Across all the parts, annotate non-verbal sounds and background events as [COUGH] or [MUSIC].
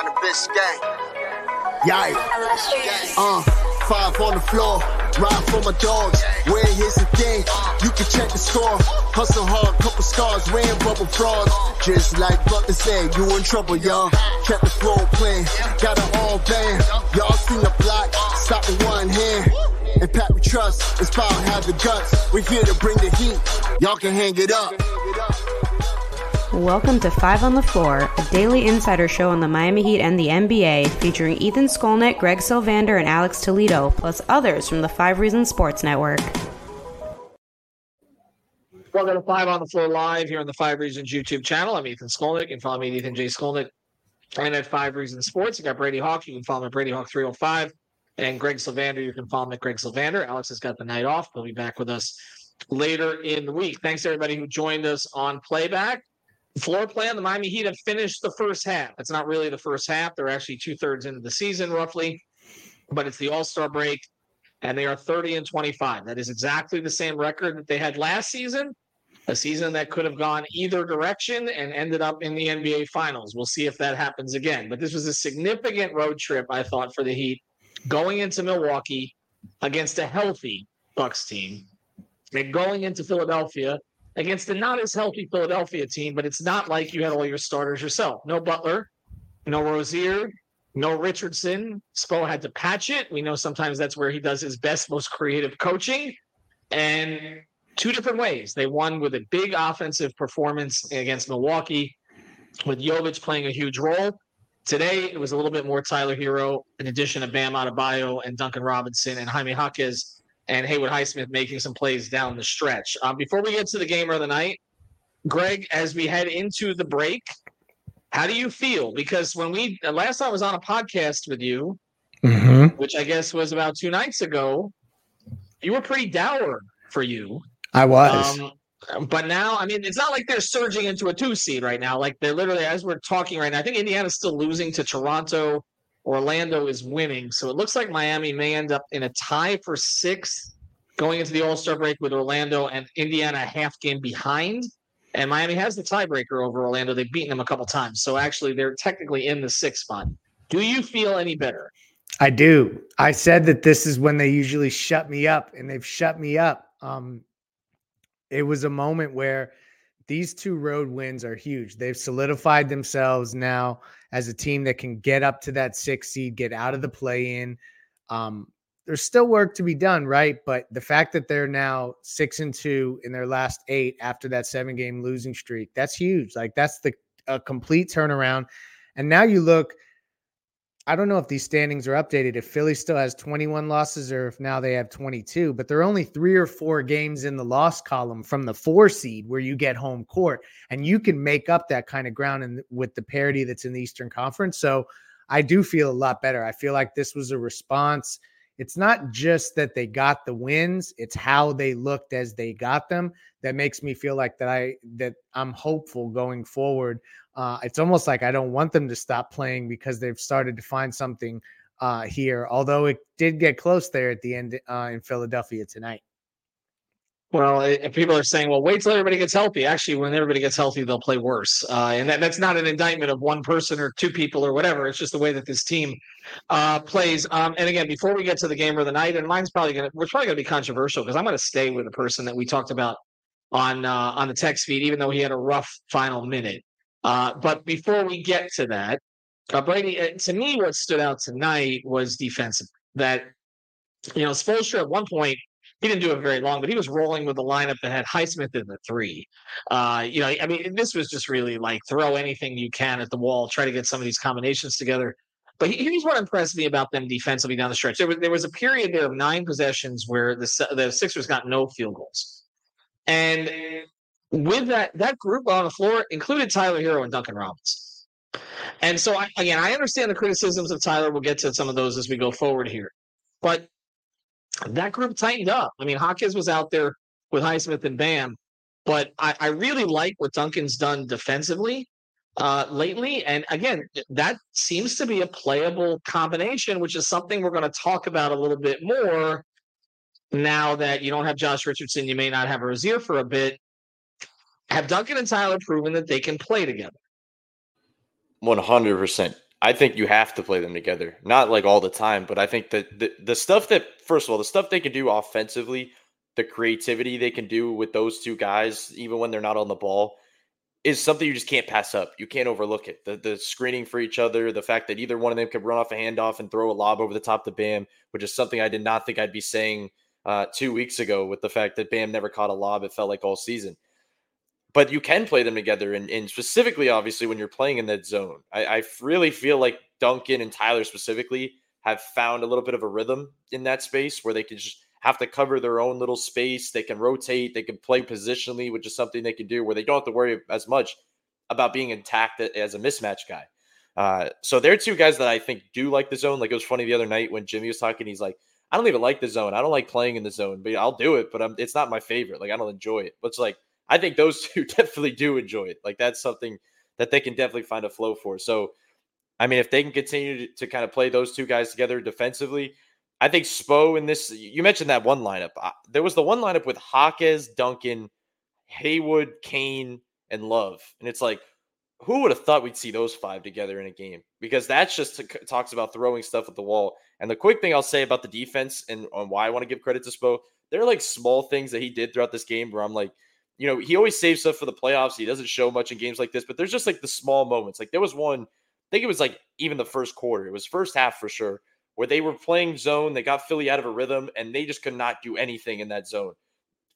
Down to Biscayne. Yikes. Uh, five on the floor. Ride for my dogs. Where here's the thing. You can check the score. Hustle hard, couple scars, wearing rubber frauds. Just like Butler said, you in trouble, y'all. Kept the flow playing. Got it all band. Y'all seen the block. Stop with one hand. And Pat we trust. Inspire have the guts. We here to bring the heat. Y'all can hang it up. Welcome to Five on the Floor, a daily insider show on the Miami Heat and the NBA, featuring Ethan Skolnick, Greg Sylvander, and Alex Toledo, plus others from the Five Reasons Sports Network. Welcome to Five on the Floor Live here on the Five Reasons YouTube channel. I'm Ethan Skolnick. You can follow me at Ethan J. Skolnick. And at Five Reasons Sports, you got Brady Hawk. You can follow me at Brady Hawk 305. And Greg Sylvander, you can follow me at Greg Sylvander. Alex has got the night off. He'll be back with us later in the week. Thanks everybody who joined us on playback. Floor plan, the Miami Heat have finished the first half. It's not really the first half. They're actually two thirds into the season, roughly, but it's the All Star break, and they are 30 and 25. That is exactly the same record that they had last season, a season that could have gone either direction and ended up in the NBA Finals. We'll see if that happens again. But this was a significant road trip, I thought, for the Heat going into Milwaukee against a healthy Bucks team and going into Philadelphia against a not as healthy Philadelphia team, but it's not like you had all your starters yourself. No Butler, no Rozier, no Richardson. Spo had to patch it. We know sometimes that's where he does his best, most creative coaching. And two different ways. They won with a big offensive performance against Milwaukee, with Jovic playing a huge role. Today, it was a little bit more Tyler Herro, in addition to Bam Adebayo and Duncan Robinson and Jaime Jaquez and Haywood Highsmith making some plays down the stretch. Um, before we get to the gamer of the night, Greg, as we head into the break, how do you feel? Because when we last time I was on a podcast with you, Mm-hmm. which I guess was about two nights ago, you were pretty dour for you. I was. Um, but now, I mean, it's not like they're surging into a two seed right now. Like they're literally, as we're talking right now, I think Indiana's still losing to Toronto. Orlando is winning. So it looks like Miami may end up in a tie for sixth going into the All Star break with Orlando and Indiana half game behind. And Miami has the tiebreaker over Orlando. They've beaten them a couple times. So actually, they're technically in the sixth spot. Do you feel any better? I do. I said that this is when they usually shut me up, and they've shut me up. Um, it was a moment where these two road wins are huge. They've solidified themselves now as a team that can get up to that six seed, get out of the play in. Um, there's still work to be done, right? But the fact that they're now six and two in their last eight after that seven game losing streak, that's huge. Like that's the a complete turnaround. And now you look, I don't know if these standings are updated, if Philly still has 21 losses or if now they have 22, but they're only three or four games in the loss column from the four seed where you get home court and you can make up that kind of ground in, with the parity that's in the Eastern Conference. So I do feel a lot better. I feel like this was a response. It's not just that they got the wins, it's how they looked as they got them that makes me feel like that I that I'm hopeful going forward. Uh, it's almost like I don't want them to stop playing because they've started to find something uh, here. Although it did get close there at the end uh, in Philadelphia tonight. Well, if people are saying, "Well, wait till everybody gets healthy." Actually, when everybody gets healthy, they'll play worse, uh, and that, that's not an indictment of one person or two people or whatever. It's just the way that this team uh, plays. Um, and again, before we get to the game of the night, and mine's probably gonna, we're probably gonna be controversial because I'm gonna stay with the person that we talked about on uh, on the text feed, even though he had a rough final minute. Uh, but before we get to that, uh, Brady, uh, to me, what stood out tonight was defensive. That you know, Spoelstra at one point he didn't do it very long, but he was rolling with a lineup that had Highsmith in the three. Uh, you know, I mean, this was just really like throw anything you can at the wall, try to get some of these combinations together. But here's what impressed me about them defensively down the stretch. There was there was a period there of nine possessions where the the Sixers got no field goals, and with that that group on the floor included Tyler Herro and Duncan Robinson. And so, I, again, I understand the criticisms of Tyler. We'll get to some of those as we go forward here. But that group tightened up. I mean, Hawkins was out there with Highsmith and Bam, but I, I really like what Duncan's done defensively uh, lately. And again, that seems to be a playable combination, which is something we're going to talk about a little bit more now that you don't have Josh Richardson. You may not have Rozier for a bit. Have Duncan and Tyler proven that they can play together? 100%. I think you have to play them together. Not like all the time, but I think that the, the stuff that, first of all, the stuff they can do offensively, the creativity they can do with those two guys, even when they're not on the ball, is something you just can't pass up. You can't overlook it. The, the screening for each other, the fact that either one of them could run off a handoff and throw a lob over the top to Bam, which is something I did not think I'd be saying uh, two weeks ago with the fact that Bam never caught a lob, it felt like all season but you can play them together and, and specifically obviously when you're playing in that zone. I, I, really feel like duncan and tyler specifically have found a little bit of a rhythm in that space where they can just have to cover their own little space. They can rotate. They can play positionally which is something they can do where they don't have to worry as much about being intact as a mismatch guy. Uh, so they're two guys that i think do like the zone. Like it was funny the other night when jimmy was talking he's like i don't even like the zone. I don't like playing in the zone but i'll do it but I'm, it's not my favorite. Like i don't enjoy it. But it's like I think those [LAUGHS] two definitely do enjoy it. Like that's something that they can definitely find a flow for. So, I mean, if they can continue to, to kind of play those two guys together defensively, I think Spo in this. You mentioned that one lineup. There was the one lineup with Hawkes, Duncan, Haywood, Cain, and Love, and it's like, who would have thought we'd see those five together in a game? Because that's just talks about throwing stuff at the wall. And the quick thing I'll say about the defense and on why I want to give credit to Spo, there are like small things that he did throughout this game where I'm like, you know, he always saves stuff for the playoffs. He doesn't show much in games like this, but there's just like the small moments. Like there was one, I think it was like even the first quarter, it was first half for sure, where they were playing zone. They got Philly out of a rhythm and they just could not do anything in that zone.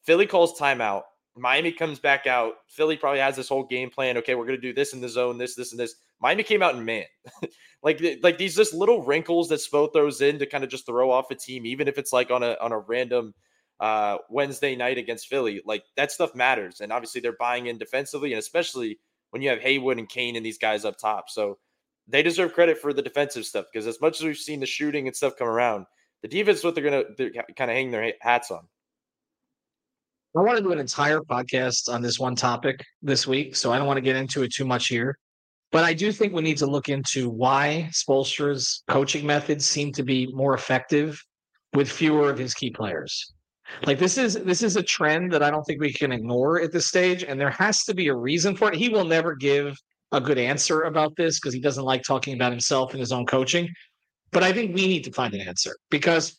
Philly calls timeout. Miami comes back out. Philly probably has this whole game plan. Okay, we're going to do this in the zone, this, this, and this. Miami came out in man. [LAUGHS] like, like these just little wrinkles that Spo throws in to kind of just throw off a team, even if it's like on a on a random uh, Wednesday night against Philly. Like that stuff matters. And obviously they're buying in defensively, and especially when you have Haywood and Cain and these guys up top. So they deserve credit for the defensive stuff because as much as we've seen the shooting and stuff come around, the defense what they're to kind of hang their hats on. I want to do an entire podcast on this one topic this week, so I don't want to get into it too much here. But I do think we need to look into why Spoelstra's coaching methods seem to be more effective with fewer of his key players. Like this is this is a trend that I don't think we can ignore at this stage, and there has to be a reason for it. He will never give a good answer about this because he doesn't like talking about himself and his own coaching. But I think we need to find an answer because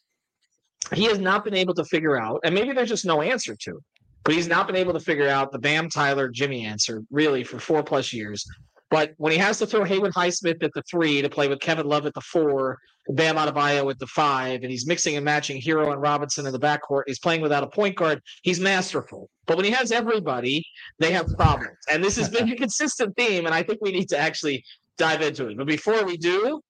he has not been able to figure out, and maybe there's just no answer to it, but he's not been able to figure out the Bam Tyler Jimmy answer really for four plus years. But when he has to throw Haywood Highsmith at the three to play with Kevin Love at the four, Bam Adebayo at the five, and he's mixing and matching Herro and Robinson in the backcourt, he's playing without a point guard. He's masterful. But when he has everybody, they have problems. And this has been [LAUGHS] a consistent theme, and I think we need to actually dive into it. But before we do,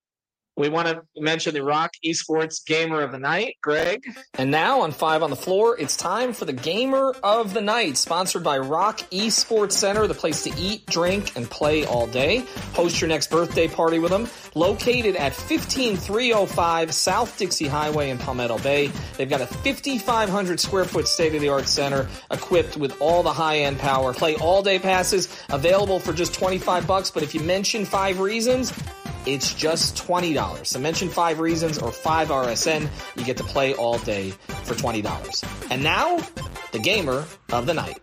we want to mention the ROK Esports Gamer of the Night, Greg. And now on Five on the Floor, it's time for the Gamer of the Night, sponsored by ROK Esports Center, the place to eat, drink, and play all day. Host your next birthday party with them. Located at 15305 South Dixie Highway in Palmetto Bay, they've got a 5,500 square foot state of the art center equipped with all the high end power. Play all day passes available for just 25 bucks, but if you mention five reasons, it's just $20. So mention five reasons or five RSN. You get to play all day for $20. And now, the gamer of the night.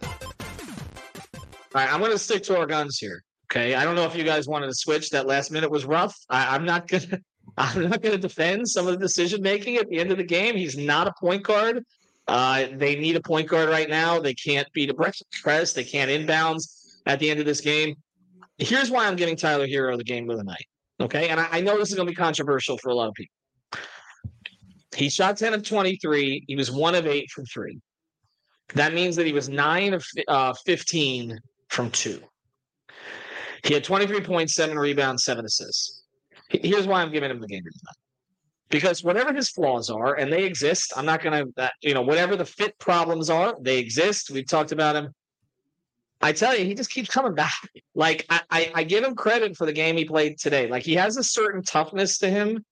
All right, I'm going to stick to our guns here. Okay. I don't know if you guys wanted to switch. That last minute was rough. I, I'm not going [LAUGHS] to. I'm not going to defend some of the decision making at the end of the game. He's not a point guard. Uh, they need a point guard right now. They can't beat a press. They can't inbounds at the end of this game. Here's why I'm giving Tyler Herro the game of the night. Okay. And I, I know this is going to be controversial for a lot of people. He shot 10 of 23. He was one of eight from three. That means that he was nine of uh, 15 from two. He had 23.7 rebounds, seven assists. Here's why I'm giving him the game tonight. Because whatever his flaws are, and they exist, I'm not going to, uh, you know, whatever the fit problems are, they exist. We've talked about him. I tell you, he just keeps coming back. Like I, I, I give him credit for the game he played today. Like he has a certain toughness to him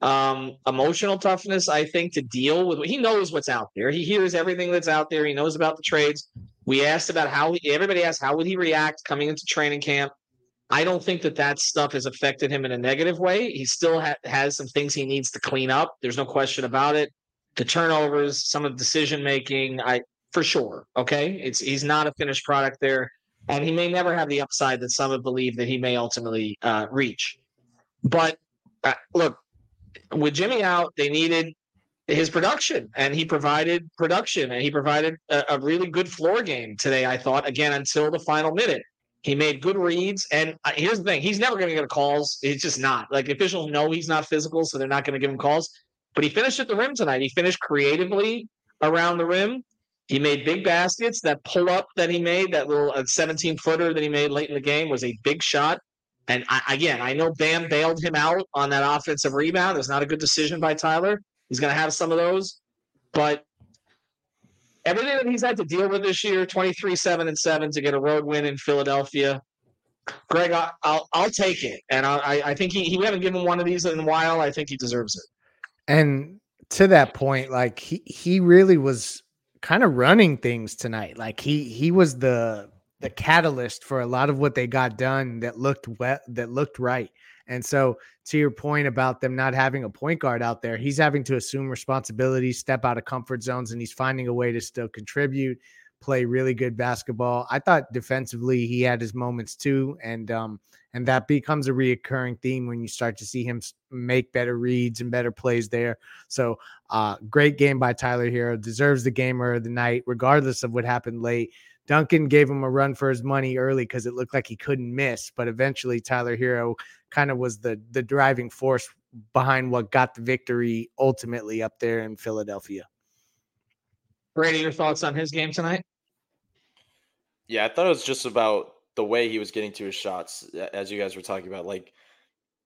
um emotional toughness i think to deal with he knows what's out there. He hears everything that's out there. He knows about the trades. We asked about how he, everybody asked how would he react coming into training camp? I don't think that that stuff has affected him in a negative way. He still ha- has some things he needs to clean up. There's no question about it. The turnovers some of the decision making i for sure okay it's he's not a finished product there and he may never have the upside that some have believed that he may ultimately uh, reach but uh, look with Jimmy out, they needed his production, and he provided production, and he provided a, a, really good floor game today. I thought again until the final minute, he made good reads. And uh, here's the thing: he's never going to get a calls. He's just not. Like officials know he's not physical, so they're not going to give him calls. But he finished at the rim tonight. He finished creatively around the rim. He made big baskets. That pull up that he made, that little uh, 17 footer that he made late in the game, was a big shot. And I, again, I know Bam bailed him out on that offensive rebound. It's not a good decision by Tyler. He's going to have some of those, but everything that he's had to deal with this year 23 7 and 7 to get a road win in Philadelphia. Greg, I, will I'll take it. And I, I think he, he, we haven't given one of these in a while. I think he deserves it. And to that point, like he, he really was kind of running things tonight. Like he, he was the, the catalyst for a lot of what they got done that looked wet that looked right. And so to your point about them not having a point guard out there, he's having to assume responsibility, step out of comfort zones, and he's finding a way to still contribute, play really good basketball. I thought defensively he had his moments too, and um and that becomes a reoccurring theme when you start to see him make better reads and better plays there. So, uh, great game by Tyler Herro deserves the gamer of the night, regardless of what happened late. Duncan gave him a run for his money early because it looked like he couldn't miss, but eventually Tyler Herro kind of was the the driving force behind what got the victory ultimately up there in Philadelphia. Brady, your thoughts on his game tonight? Yeah, I thought it was just about the way he was getting to his shots, as you guys were talking about. Like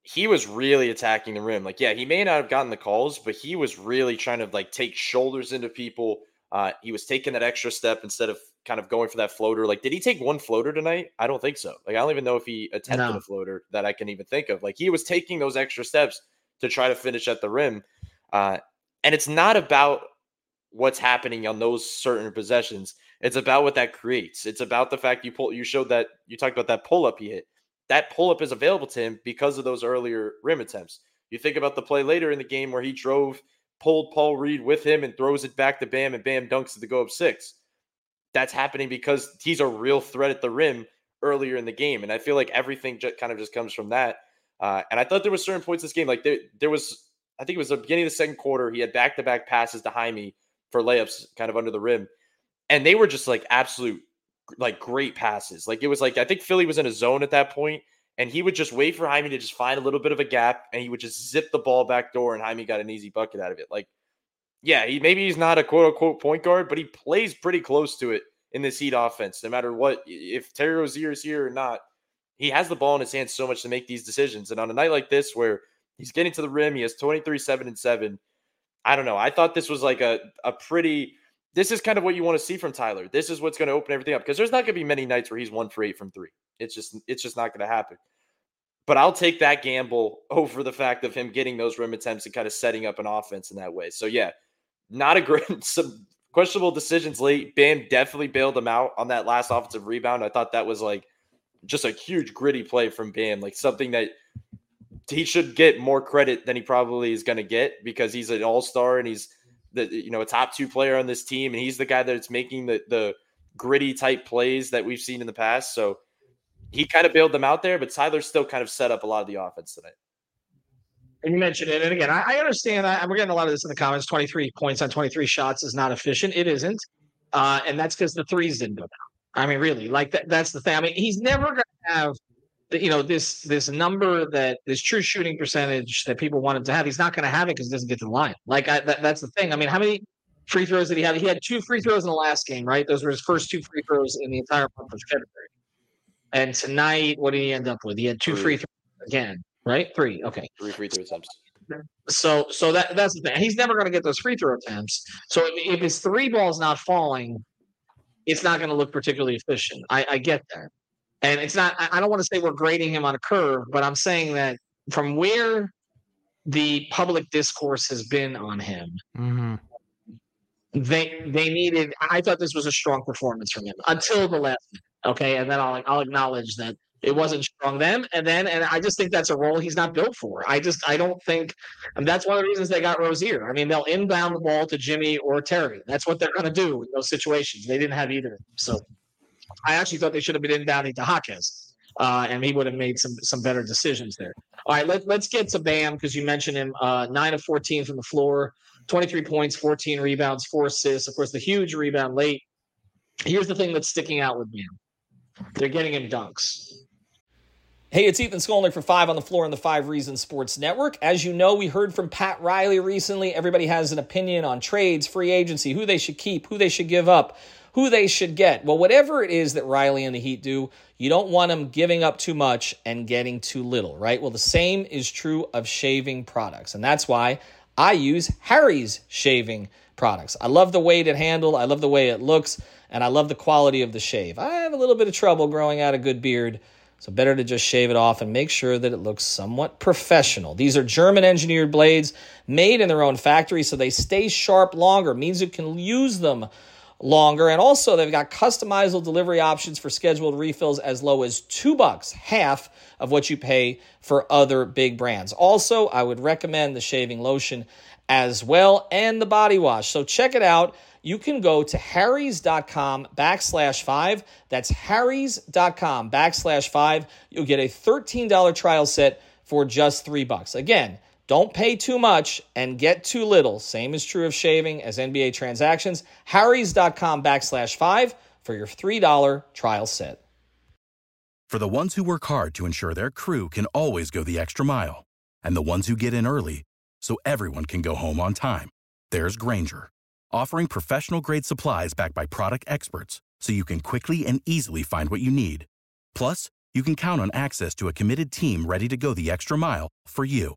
he was really attacking the rim. Like, yeah, he may not have gotten the calls, but he was really trying to like take shoulders into people. Uh, he was taking that extra step instead of kind of going for that floater. Like, did he take one floater tonight? I don't think so. Like, I don't even know if he attempted no. a floater that I can even think of. Like, he was taking those extra steps to try to finish at the rim. Uh, and it's not about what's happening on those certain possessions. It's about what that creates. It's about the fact you pull. You showed that you talked about that pull up he hit. That pull up is available to him because of those earlier rim attempts. You think about the play later in the game where he drove, pulled Paul Reed with him, and throws it back to Bam, and Bam dunks it to go up six that's happening because he's a real threat at the rim earlier in the game. And I feel like everything just kind of just comes from that. Uh, and I thought there was certain points in this game, like there, there was, I think it was the beginning of the second quarter, he had back to back passes to Jaime for layups kind of under the rim. And they were just like absolute, like great passes. Like it was like, I think Philly was in a zone at that point, and he would just wait for Jaime to just find a little bit of a gap and he would just zip the ball back door and Jaime got an easy bucket out of it. Like yeah, he maybe he's not a quote unquote point guard, but he plays pretty close to it in this Heat offense. No matter what, if Terry Rozier is here or not, he has the ball in his hands so much to make these decisions. And on a night like this, where he's getting to the rim, he has 23, 7, and 7. I don't know. I thought this was like a, a pretty. This is kind of what you want to see from Tyler. This is what's going to open everything up because there's not going to be many nights where he's one for eight from three. It's just it's just not going to happen. But I'll take that gamble [LAUGHS] over the fact of him getting those rim attempts and kind of setting up an offense in that way. So yeah, not a [LAUGHS] great some questionable decisions late. Bam definitely bailed him out on that last offensive rebound. I thought that was like just a huge gritty play from Bam, like something that he should get more credit than he probably is going to get because he's an all-star and he's the you know a top two player on this team and he's the guy that's making the the gritty type plays that we've seen in the past. So he kind of bailed them out there, but Tyler still kind of set up a lot of the offense tonight. And you mentioned it. And again, I, I understand that. We're getting a lot of this in the comments. 23 points on 23 shots is not efficient. It isn't. Uh, and that's because the threes didn't go down. I mean, really, like that, that's the thing. I mean, he's never going to have you know this this number that this true shooting percentage that people wanted to have. He's not going to have it because he doesn't get to the line. Like I, that, that's the thing. I mean, how many free throws did he have? He had two free throws in the last game, right? Those were his first two free throws in the entire month of February. And tonight, what did he end up with? He had two Three. free throws again, right? Three. Okay. Three free throw attempts. So so that that's the thing. He's never going to get those free throw attempts. So if, if his three ball's not falling, it's not going to look particularly efficient. I, I get that, and it's not. I don't want to say we're grading him on a curve, but I'm saying that from where the public discourse has been on him, Mhm. they they needed. I thought this was a strong performance from him until the last. minute, Okay, and then I'll I'll acknowledge that it wasn't strong then, and then and I just think that's a role he's not built for. I just I don't think, and that's one of the reasons they got Rozier. I mean, they'll inbound the ball to Jimmy or Terry. That's what they're going to do in those situations. They didn't have either. So I actually thought they should have been inbounding to Hawkins. Uh, and he would have made some some better decisions there. All right, let, let's get to Bam because you mentioned him. Uh, nine of 14 from the floor, 23 points, 14 rebounds, four assists. Of course, the huge rebound late. Here's the thing that's sticking out with Bam they're getting him dunks. Hey, it's Ethan Skolnick for Five on the Floor on the Five Reasons Sports Network. As you know, we heard from Pat Riley recently. Everybody has an opinion on trades, free agency, who they should keep, who they should give up, who they should get. Well, whatever it is that Riley and the Heat do, you don't want them giving up too much and getting too little, right? Well, the same is true of shaving products. And that's why I use Harry's shaving products. I love the weight it handled, I love the way it looks, and I love the quality of the shave. I have a little bit of trouble growing out a good beard. So better to just shave it off and make sure that it looks somewhat professional. These are German engineered blades made in their own factory so they stay sharp longer, means you can use them longer. And also they've got customizable delivery options for scheduled refills as low as 2 bucks, half of what you pay for other big brands. Also, I would recommend the shaving lotion as well and the body wash. So check it out you can go to harrys.com backslash five. That's harrys.com backslash five. You'll get a $13 trial set for just three bucks. Again, don't pay too much and get too little. Same is true of shaving as NBA transactions. harrys.com backslash five for your $3 trial set. For the ones who work hard to ensure their crew can always go the extra mile, and the ones who get in early so everyone can go home on time, there's Grainger, offering professional grade supplies backed by product experts so you can quickly and easily find what you need. Plus, you can count on access to a committed team ready to go the extra mile for you.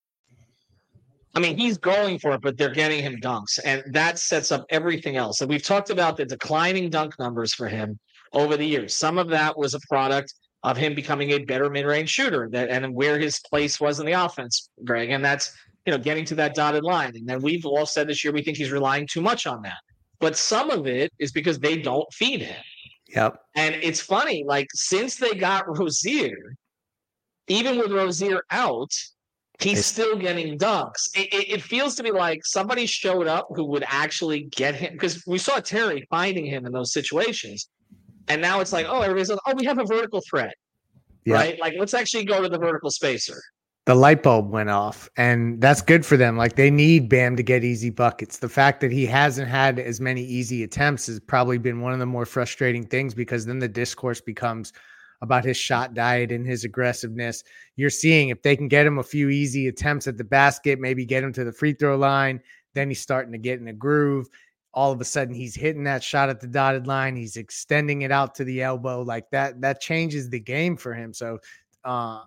I mean, he's going for it, but they're getting him dunks, and that sets up everything else. And we've talked about the declining dunk numbers for him over the years. Some of that was a product of him becoming a better mid-range shooter, that and where his place was in the offense, Greg. And that's you know getting to that dotted line. And then we've all said this year we think he's relying too much on that. But some of it is because they don't feed him. Yep. And it's funny, like since they got Rozier, even with Rozier out, he's still getting dunks. It, it, it feels to me like somebody showed up who would actually get him because we saw Terry finding him in those situations. And now it's like, oh, everybody's like, oh, we have a vertical threat, Yeah. right? Like, let's actually go to the vertical spacer. the light bulb went off and that's good for them like they need bam to get easy buckets the fact that he hasn't had as many easy attempts has probably been one of the more frustrating things because then the discourse becomes about his shot diet and his aggressiveness you're seeing if they can get him a few easy attempts at the basket maybe get him to the free throw line then he's starting to get in a groove all of a sudden he's hitting that shot at the dotted line he's extending it out to the elbow like that that changes the game for him so uh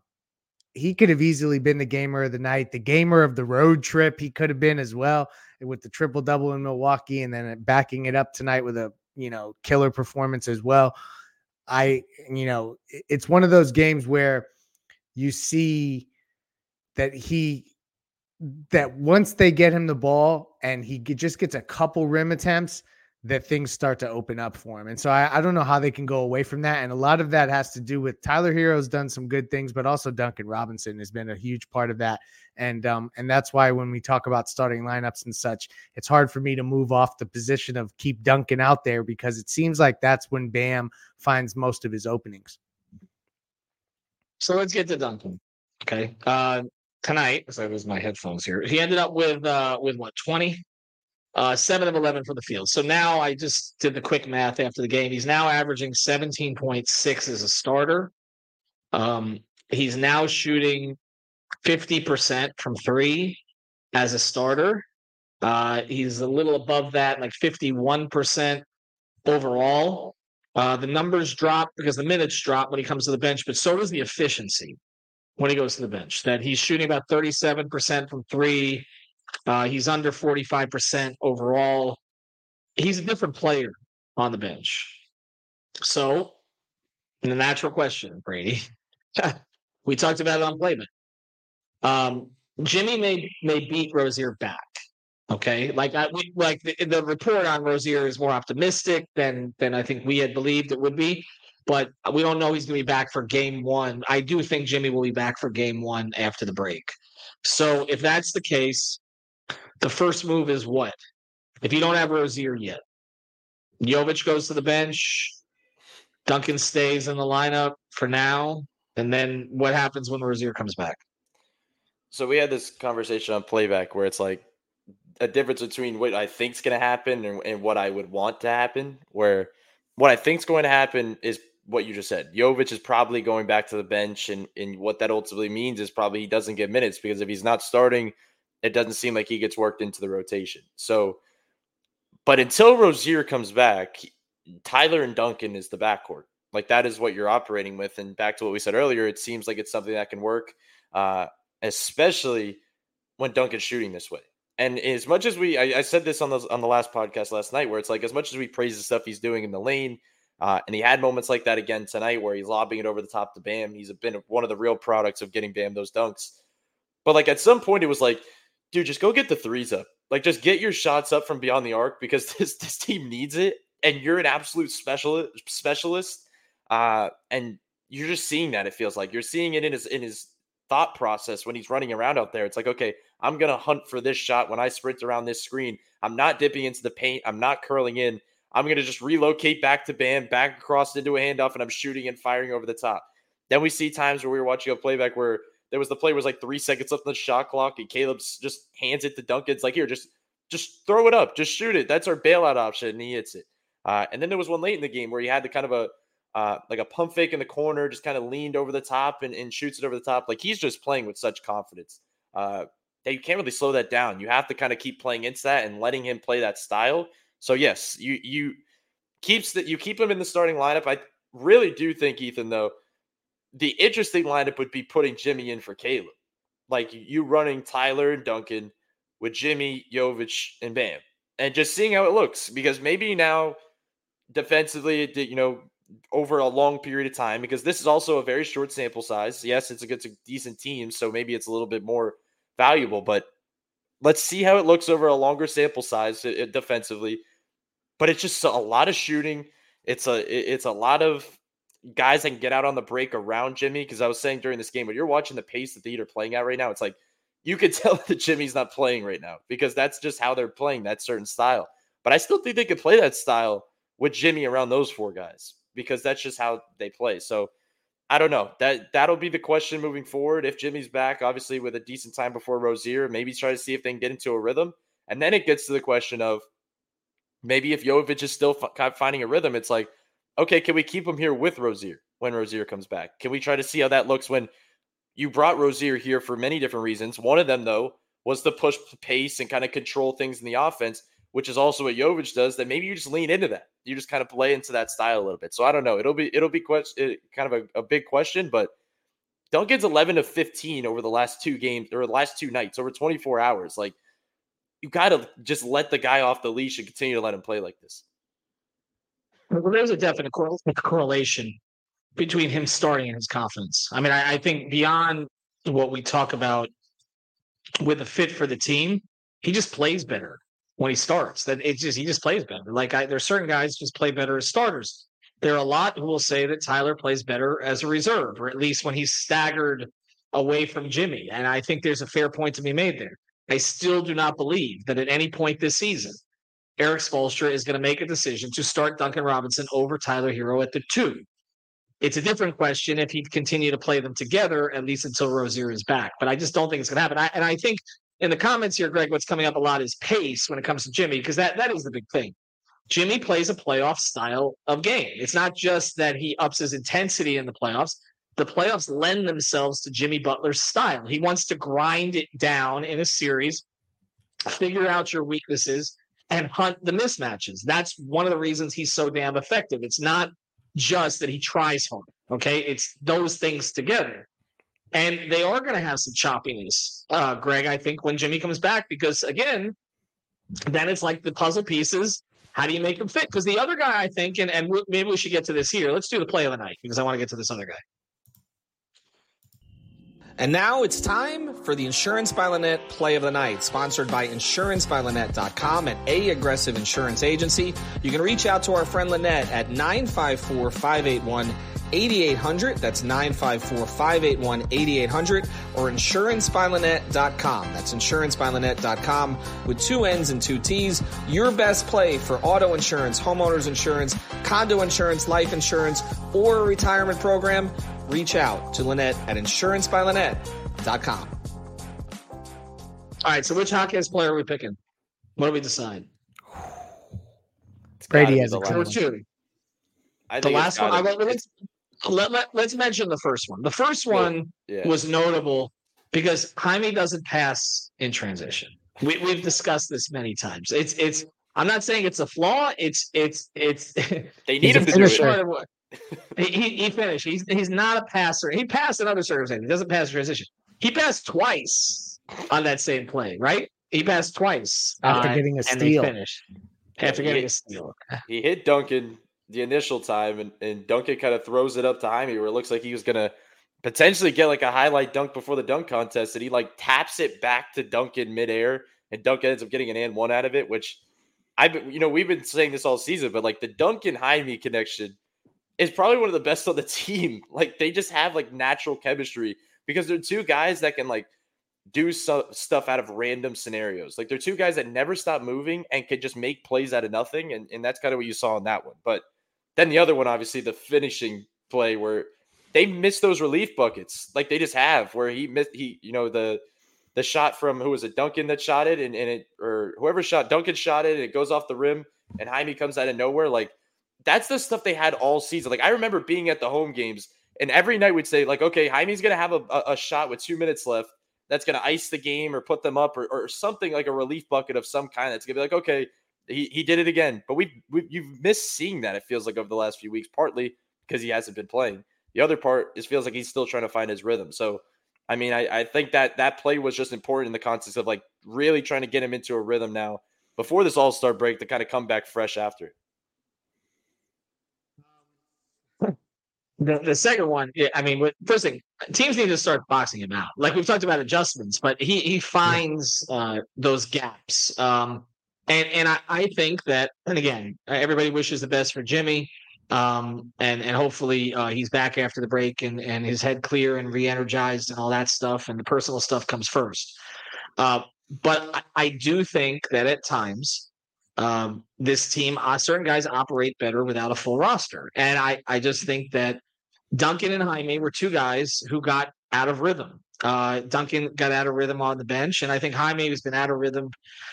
he could have easily been the gamer of the night, the gamer of the road trip. He could have been as well with the triple double in Milwaukee, and then backing it up tonight with a you know killer performance as well. I you know it's one of those games where you see that he that once they get him the ball and he just gets a couple rim attempts, that things start to open up for him. And so I, I, don't know how they can go away from that. And a lot of that has to do with Tyler Herro's done some good things, but also Duncan Robinson has been a huge part of that. And um, and that's why when we talk about starting lineups and such, it's hard for me to move off the position of keep Duncan out there because it seems like that's when Bam finds most of his openings. So let's get to Duncan. Okay. Uh, tonight, as I lose my headphones here, he ended up with uh, with what twenty uh, seven of 11 for the field. So now I just did the quick math after the game. He's now averaging 17.6 as a starter. Um, he's now shooting 50% from three as a starter. Uh, he's a little above that, like 51% overall. Uh, the numbers drop because the minutes drop when he comes to the bench, but so does the efficiency when he goes to the bench. That he's shooting about 37% from three, uh, he's under 45% overall. He's a different player on the bench. So, in the natural question, Brady, [LAUGHS] we talked about it on Playman. Um, Jimmy may may beat Rozier back. Okay, like I like the, the report on Rozier is more optimistic than than I think we had believed it would be, but we don't know he's going to be back for Game One. I do think Jimmy will be back for Game One after the break. So if that's the case, the first move is what? If you don't have Rozier yet, Jovic goes to the bench, Duncan stays in the lineup for now, and then what happens when Rozier comes back? So we had this conversation on playback where it's like a difference between what I think is going to happen and, and, what I would want to happen. Where what I think is going to happen is what you just said. Jovic is probably going back to the bench, and, and what that ultimately means is probably he doesn't get minutes because if he's not starting – it doesn't seem like he gets worked into the rotation. So, but until Rozier comes back, Tyler and Duncan is the backcourt. Like that is what you're operating with. And back to what we said earlier, it seems like it's something that can work, uh, especially when Duncan's shooting this way. And as much as we, I, I said this on the on the last podcast last night, where it's like as much as we praise the stuff he's doing in the lane, uh, and he had moments like that again tonight where he's lobbing it over the top to Bam. He's been one of the real products of getting Bam those dunks. But like at some point, it was like dude, just go get the threes up. Like, just get your shots up from beyond the arc because [LAUGHS] this this team needs it, and you're an absolute specialist specialist. Uh, and you're just seeing that. It feels like you're seeing it in his in his thought process when he's running around out there. It's like, okay, I'm gonna hunt for this shot when I sprint around this screen. I'm not dipping into the paint. I'm not curling in. I'm gonna just relocate back to Bam, back across into a handoff, and I'm shooting and firing over the top. Then we see times where we were watching a playback where there was the play was like three seconds left on the shot clock, and Caleb's just hands it to Duncan. It's like, here, just just throw it up, just shoot it. That's our bailout option, and he hits it. Uh, and then there was one late in the game where he had the kind of a uh, like a pump fake in the corner, just kind of leaned over the top and, and shoots it over the top. Like he's just playing with such confidence uh, that you can't really slow that down. You have to kind of keep playing into that and letting him play that style. So yes, you you keeps that you keep him in the starting lineup. I really do think Ethan though the interesting lineup would be putting Jimmy in for Caleb. Like you running Tyler and Duncan with Jimmy, Jovic, and Bam. And just seeing how it looks. Because maybe now defensively, you know, over a long period of time, because this is also a very short sample size. Yes, it's a good, it's a decent team, so maybe it's a little bit more valuable. But let's see how it looks over a longer sample size uh, defensively. But it's just a lot of shooting. It's a it's a lot of guys that can get out on the break around Jimmy. Because I was saying during this game, when you're watching the pace that the Heat are playing at right now, it's like you could [LAUGHS] tell that Jimmy's not playing right now because that's just how they're playing that certain style. But I still think they could play that style with Jimmy around those four guys because that's just how they play. So I don't know. That that'll be the question moving forward. If Jimmy's back, obviously with a decent time before Rozier, maybe try to see if they can get into a rhythm. And then it gets to the question of maybe if Jovic is still f- finding a rhythm, it's like, okay, can we keep him here with Rozier when Rozier comes back? Can we try to see how that looks when you brought Rozier here for many different reasons? One of them, though, was to push pace and kind of control things in the offense, which is also what Jovic does. That maybe you just lean into that. You just kind of play into that style a little bit. So I don't know. It'll be it'll be kind of a, a big question, but Duncan's 11 to 15 over the last two games or the last two nights over 24 hours. Like you got to just let the guy off the leash and continue to let him play like this. Well, there's a definite correlation between him starting and his confidence. I mean, I, I think beyond what we talk about with a fit for the team, he just plays better when he starts. That it's just he just plays better. Like I, there's certain guys just play better as starters. There are a lot who will say that Tyler plays better as a reserve, or at least when he's staggered away from Jimmy. And I think there's a fair point to be made there. I still do not believe that at any point this season, Erik Spoelstra is going to make a decision to start Duncan Robinson over Tyler Herro at the two. It's a different question if he'd continue to play them together, at least until Rozier is back. But I just don't think it's going to happen. I, and I think in the comments here, Greg, what's coming up a lot is pace when it comes to Jimmy, because that, that is the big thing. Jimmy plays a playoff style of game. It's not just that he ups his intensity in the playoffs. The playoffs lend themselves to Jimmy Butler's style. He wants to grind it down in a series, figure out your weaknesses, and hunt the mismatches. That's one of the reasons he's so damn effective. It's not just that he tries hard. Okay. It's those things together. And they are going to have some choppiness, uh, Greg, I think, when Jimmy comes back, because again, then it's like the puzzle pieces. How do you make them fit? Because the other guy, I think, and, and maybe we should get to this here. Let's do the play of the night because I want to get to this other guy. And now it's time for the Insurance by Linnette Play of the Night, sponsored by InsuranceByLinnette.com and A Aggressive Insurance Agency. You can reach out to our friend Linnette at 954 581 8800. That's 954 581 8800 or InsuranceByLinnette.com. That's InsuranceByLinnette.com with two N's and two T's. Your best play for auto insurance, homeowners insurance, condo insurance, life insurance, or a retirement program reach out to Linnette at insurancebylinnette.com. All right, so which Hawkins player are we picking? What do we decide? It's Brady has a last Two or good one. two. I The last one. I, gotta- let, let's, let, let, let's mention the first one. The first one yeah. was notable because Jaime doesn't pass in transition. We, we've discussed this many times. It's it's. I'm not saying it's a flaw. It's it's it's. they [LAUGHS] need a him to do it. Finisher. [LAUGHS] he, he, he finished. He's he's not a passer. He passed in other circumstances. He doesn't pass transition. He passed twice on that same play, right? He passed twice After uh, getting a and they steal. finished after Yeah, he- getting a steal. [LAUGHS] he hit Duncan the initial time, and, and Duncan kind of throws it up to Jaime, where it looks like he was gonna potentially get like a highlight dunk before the dunk contest, and he like taps it back to Duncan midair, and Duncan ends up getting an and one out of it, which I, have you know, we've been saying this all season, but like the Duncan Jaime connection is probably one of the best on the [LAUGHS] team. Like they just have like natural chemistry because they're two guys that can like do so, stuff out of random scenarios. Like they're two guys that never stop moving and can just make plays out of nothing. And, and that's kind of what you saw in that one. But then the other one, obviously, the finishing play where they miss those relief buckets, like they just have, where he missed he, you know, the the shot from who was it, Duncan that shot it, and, and it or whoever shot Duncan shot it, and it goes off the rim, and Jaime comes out of nowhere. Like that's the stuff they had all season. Like I remember being at the home games, and every night we'd say, like, okay, Jaime's gonna have a, a, a shot with two minutes left that's gonna ice the game or put them up or, or something like a relief bucket of some kind that's gonna be like, okay, he, he did it again. But we we you've missed seeing that, it feels like over the last few weeks, partly because he hasn't been playing. The other part is feels like he's still trying to find his rhythm. So I mean, I, I think that that play was just important in the context of like really trying to get him into a rhythm now before this All Star break to kind of come back fresh after. The, the second one, yeah, I mean, with- first thing, teams need to start boxing him out. Like we've talked about adjustments, but he he finds uh, those gaps. Um, and and I, I think that, and again, everybody wishes the best for Jimmy. Um, and and hopefully uh, he's back after the break and and his head clear and re-energized and all that stuff. And the personal stuff comes first. Uh, but I, I do think that at times um, this team, uh, certain guys operate better without a full roster. And I, I just think that Duncan and Jaime were two guys who got out of rhythm. Uh, Duncan got out of rhythm on the bench, and I think Jaime has been out of rhythm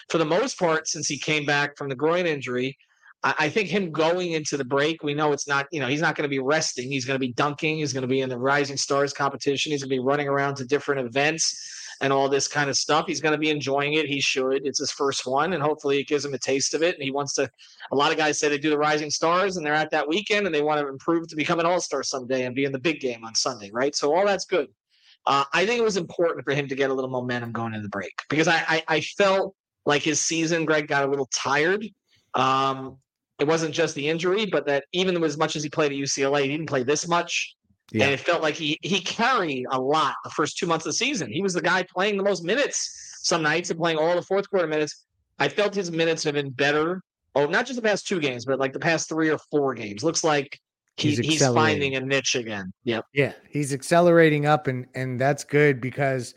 for the most part since he came back from the groin injury. I, I think him going into the break, we know it's not, you know, he's not going to be resting. He's going to be dunking. He's going to be in the Rising Stars competition. He's going to be running around to different events and all this kind of stuff. He's going to be enjoying it. He should. It's his first one, and hopefully it gives him a taste of it. And he wants to. A lot of guys say they do the Rising Stars, and they're at that weekend, and they want to improve to become an All Star someday and be in the big game on Sunday, right? So all that's good. Uh, I think it was important for him to get a little momentum going into the break because I, I, I felt like his season, Greg, got a little tired. Um, it wasn't just the injury, but that even as much as he played at UCLA, he didn't play this much. And it felt like he he carried a lot the first two months of the season. He was the guy playing the most minutes some nights and playing all the fourth quarter minutes. I felt his minutes have been better. Oh, not just the past two games, but like the past three or four games. Looks like he, He's he's, finding a niche again. Yep. Yeah, he's accelerating up, and and that's good because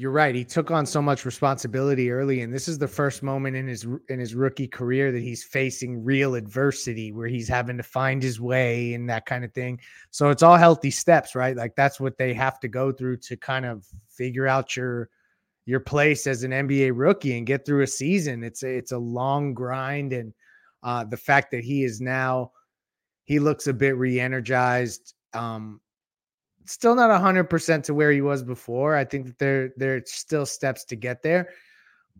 you're right. He took on so much responsibility early, and this is the first moment in his in his rookie career that he's facing real adversity, where he's having to find his way and that kind of thing. So it's all healthy steps, right? Like that's what they have to go through to kind of figure out your your place as an NBA rookie and get through a season. It's a, it's a long grind, and uh, the fact that he is now he looks a bit re-energized. Um, still not 100% to where he was before. I think that there there's still steps to get there,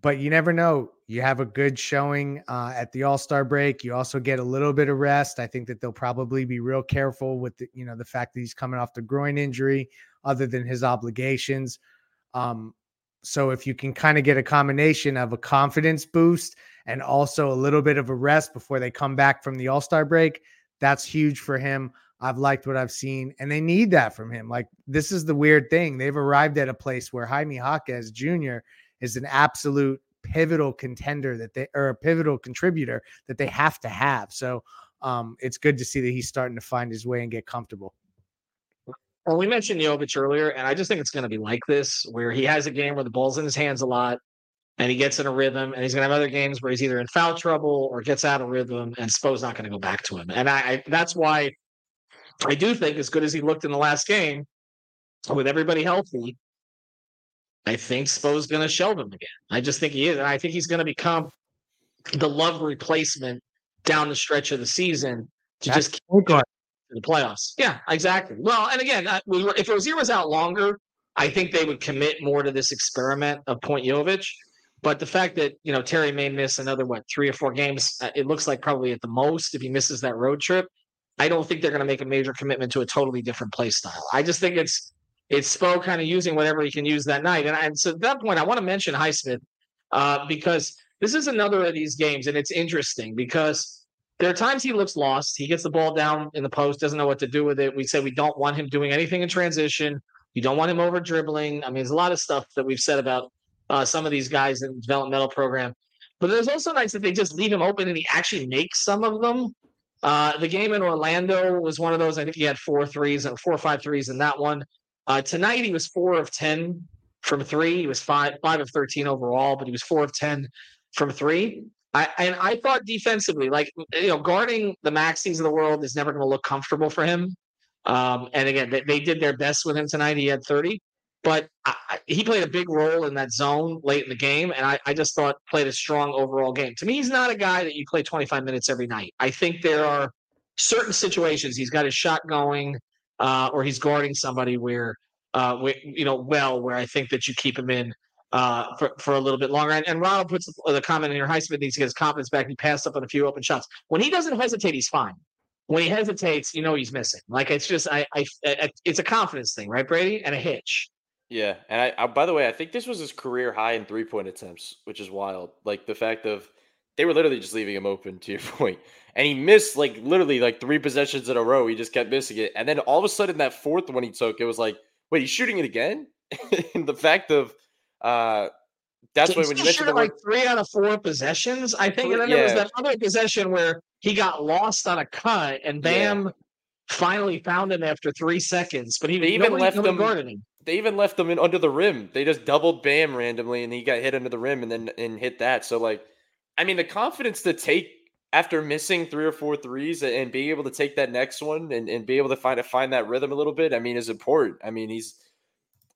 but you never know. You have a good showing uh, at the All-Star break. You also get a little bit of rest. I think that they'll probably be real careful with the, you know the fact that he's coming off the groin injury other than his obligations. Um, so if you can kind of get a combination of a confidence boost and also a little bit of a rest before they come back from the All-Star break, that's huge for him. I've liked what I've seen, and they need that from him. Like this is the weird thing. They've arrived at a place where Jaime Jaquez Jr. is an absolute pivotal contender that they or a pivotal contributor that they have to have. So um, it's good to see that he's starting to find his way and get comfortable. Well, we mentioned Jovic earlier, and I just think it's going to be like this, where he has a game where the ball's in his hands a lot, and he gets in a rhythm, and he's going to have other games where he's either in foul trouble or gets out of rhythm, and Spo's not going to go back to him. And I, I that's why I do think, as good as he looked in the last game, with everybody healthy, I think Spo's going to shelve him again. I just think he is, and I think he's going to become the love replacement down the stretch of the season to That's just keep guard. to the playoffs. Yeah, exactly. Well, and again, uh, if Rozier was out longer, I think they would commit more to this experiment of Point Jovic. But the fact that you know Terry may miss another what three or four games, uh, it looks like probably at the most if he misses that road trip. I don't think they're going to make a major commitment to a totally different play style. I just think it's it's Spo kind of using whatever he can use that night. And, and so at that point, I want to mention Highsmith uh, because this is another of these games, and it's interesting because there are times he looks lost. He gets the ball down in the post, doesn't know what to do with it. We say we don't want him doing anything in transition. You don't want him over dribbling. I mean, there's a lot of stuff that we've said about uh, some of these guys in the developmental program. But there's also nights that they just leave him open and he actually makes some of them. Uh, the game in Orlando was one of those. I think he had four threes and four or five threes in that one. Uh, tonight he was four of ten from three. He was five five of thirteen overall, but he was four of ten from three. I and I thought defensively, like you know, guarding the Maxeys of the world is never going to look comfortable for him. Um, and again, they, they did their best with him tonight. He had thirty, but I, he played a big role in that zone late in the game, and I, I just thought played a strong overall game. To me, he's not a guy that you play 25 minutes every night. I think there are certain situations he's got his shot going, uh, or he's guarding somebody where, uh, you know, well, where I think that you keep him in uh, for, for a little bit longer. And, and Ronald puts the, comment in here, Highsmith needs to get his confidence back. He passed up on a few open shots. When he doesn't hesitate, he's fine. When he hesitates, you know he's missing. Like it's just, I, I it's a confidence thing, right, Brady, and a hitch. Yeah, and I, I by the way, I think this was his career high in three point attempts, which is wild. Like the fact of they were literally just leaving him open to your [LAUGHS] point, and he missed like literally like three possessions in a row. He just kept missing it, and then all of a sudden that fourth one he took, it was like, wait, he's shooting it again. [LAUGHS] and the fact of uh, that's why when you mentioned the like word, three out of four possessions, I think. Three- And then there was that other possession where he got lost on a cut, and Yeah. Bam finally found him after three seconds. But he even left him- guarded him. They even left them in under the rim. They just doubled Bam randomly, and he got hit under the rim, and then and hit that. So like, I mean, the confidence to take after missing three or four threes and- being able to take that next one and, and be able to find find that rhythm a little bit. I mean, is important. I mean, he's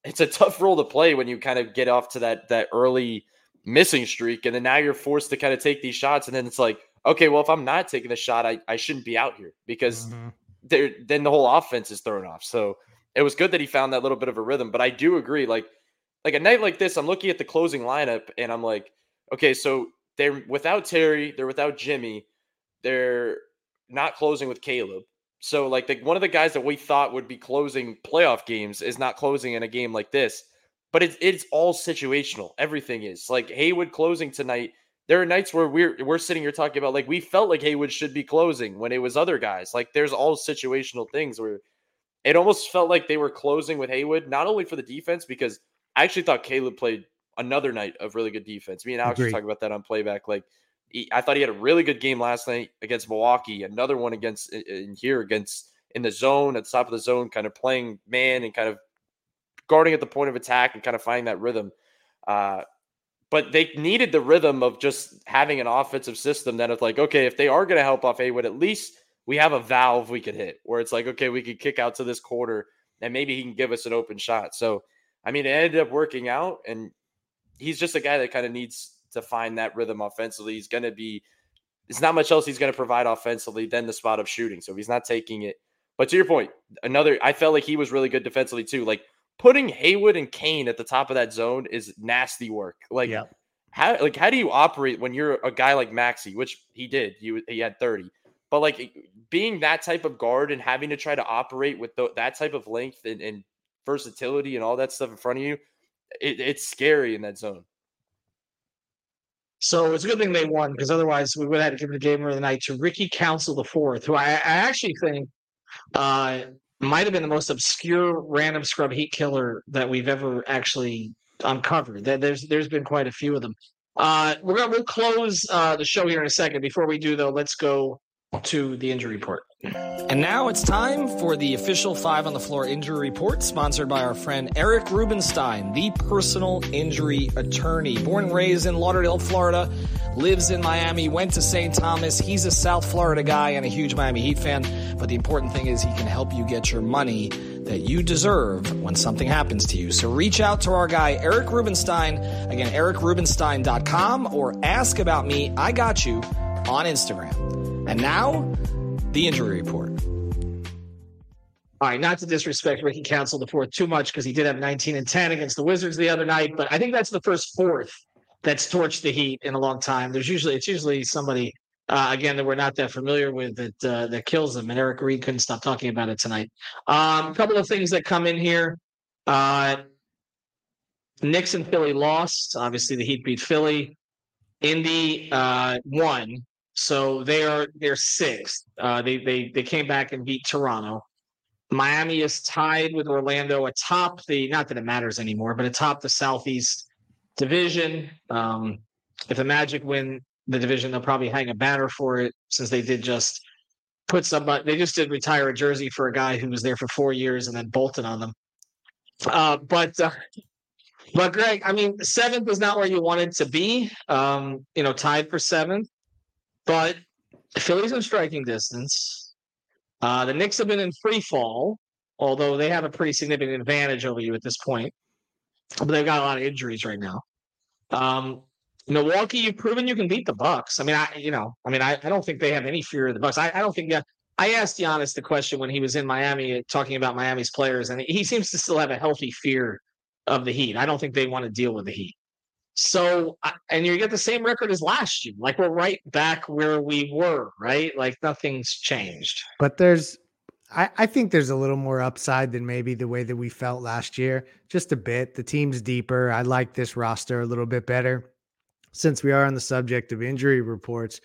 it's a tough role to play when you kind of get off to that that early missing streak, and then now you're forced to kind of take these shots, and then it's like, okay, well, if I'm not taking the shot, I I shouldn't be out here because Mhm. there then the whole offense is thrown off. So it was good that he found that little bit of a rhythm. But I do agree, like like a night like this, I'm looking at the closing lineup and I'm like, okay, so they're without Terry, they're without Jimmy, they're not closing with Caleb. So like the, one of the guys that we thought would be closing playoff games is not closing in a game like this. But it's it's all situational. Everything is like Haywood closing tonight. There are nights where we're we're sitting here talking about like we felt like Haywood should be closing when it was other guys. Like there's all situational things where it almost felt like they were closing with Haywood, not only for the defense, because I actually thought Caleb played another night of really good defense. Me and Alex Agreed. were talking about that on playback. Like, he, I thought he had a really good game last night against Milwaukee. Another one against in, in here against in the zone at the top of the zone, kind of playing man and kind of guarding at the point of attack and kind of finding that rhythm. Uh, but they needed the rhythm of just having an offensive system that is like, okay, if they are going to help off Haywood, at least we have a valve we could hit where it's like, okay, we could kick out to this quarter and maybe he can give us an open shot. So, I mean, it ended up working out, and he's just a guy that kind of needs to find that rhythm offensively. He's going to be, there's not much else he's going to provide offensively than the spot of shooting. So, if he's not taking it, but to your point, another, I felt like he was really good defensively too. Like putting Haywood and Cain at the top of that zone is nasty work. Like, Yeah. how like how do you operate when you're a guy like Maxey, which he did, he he had 30, but like being that type of guard and having to try to operate with tho- that type of length and, and versatility and all that stuff in front of you, it, it's scary in that zone. So it's a good thing they won because otherwise we would have had to give the game of the night to Ricky Council the fourth, who I, I actually think uh, might have been the most obscure random scrub heat killer that we've ever actually uncovered. There- There's there's been quite a few of them. Uh, we're gonna we'll close uh, the show here in a second. Before we do though, let's go to the injury report. And now it's time for the official Five on the Floor injury report, sponsored by our friend Eric Rubenstein, the personal injury attorney. Born and raised in Lauderdale, Florida, lives in Miami, went to St. Thomas. He's a South Florida guy and a huge Miami Heat fan. But the important thing is he can help you get your money that you deserve when something happens to you. So reach out to our guy, Eric Rubenstein. Again, ericrubenstein.com or ask about me. I got you on Instagram. And now, the injury report. All right, not to disrespect Ricky Council the fourth too much because he did have 19 and 10 against the Wizards the other night, but I think that's the first fourth that's torched the Heat in a long time. There's usually it's usually somebody uh, again that we're not that familiar with that uh, that kills them, and Eric Reid couldn't stop talking about it tonight. Um, a couple of things that come in here. Uh, Knicks and Philly lost. Obviously, the Heat beat Philly. Indy uh, won, so they are they're sixth. Uh, they they they came back and beat Toronto. Miami is tied with Orlando atop the not that it matters anymore, but atop the Southeast division. Um, if the Magic win the division, they'll probably hang a banner for it since they did just put somebody they just did retire a jersey for a guy who was there for four years and then bolted on them. Uh, but uh, but Greg, I mean, seventh is not where you wanted to be. Um, you know, tied for seventh, but Philly's in striking distance. Uh, the Knicks have been in free fall, although they have a pretty significant advantage over you at this point. But they've got a lot of injuries right now. Um, Milwaukee, you've proven you can beat the Bucks. I mean, I you know, I mean, I, I don't think they have any fear of the Bucks. I, I don't think that. I asked Giannis the question when he was in Miami uh, talking about Miami's players, and he seems to still have a healthy fear of the Heat. I don't think they want to deal with the Heat. So, and you get the same record as last year. Like we're right back where we were, right? Like nothing's changed. But there's, I, I think there's a little more upside than maybe the way that we felt last year. Just a bit. The team's deeper. I like this roster a little bit better. Since we are on the subject of injury reports,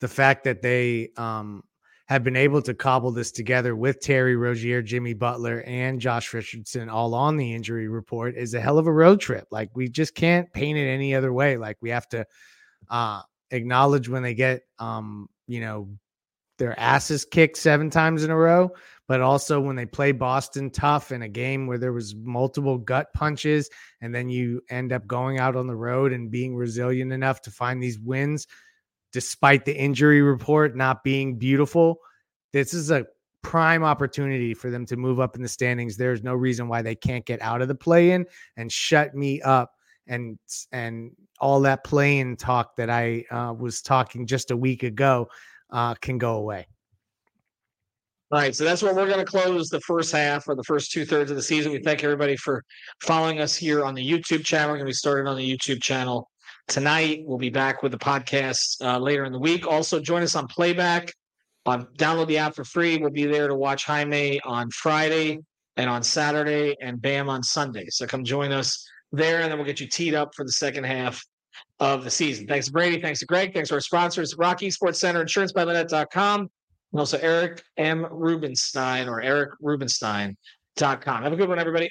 the fact that they um, have been able to cobble this together with Terry Rozier, Jimmy Butler, and Josh Richardson all on the injury report is a hell of a road trip. Like we just can't paint it any other way. Like we have to uh, acknowledge when they get, um, you know, their asses kicked seven times in a row, but also when they play Boston tough in a game where there was multiple gut punches, and then you end up going out on the road and being resilient enough to find these wins despite the injury report not being beautiful. This is a prime opportunity for them to move up in the standings. There's no reason why they can't get out of the play in and shut me up and and all that playing talk that I uh, was talking just a week ago uh, can go away. All right, so that's where we're going to close the first half or the first two thirds of the season. We thank everybody for following us here on the YouTube channel. We're going to be started on the YouTube channel tonight. We'll be back with the podcast uh, later in the week. Also, join us on playback. Um, download the app for free. We'll be there to watch Jaime on Friday and on Saturday and Bam on Sunday. So come join us there, and then we'll get you teed up for the second half of the season. Thanks to Brady. Thanks to Greg. Thanks to our sponsors, ROK Esports Center, insurancebylinnette.com, and also Eric M. Rubenstein or ericrubenstein.com. Have a good one, everybody.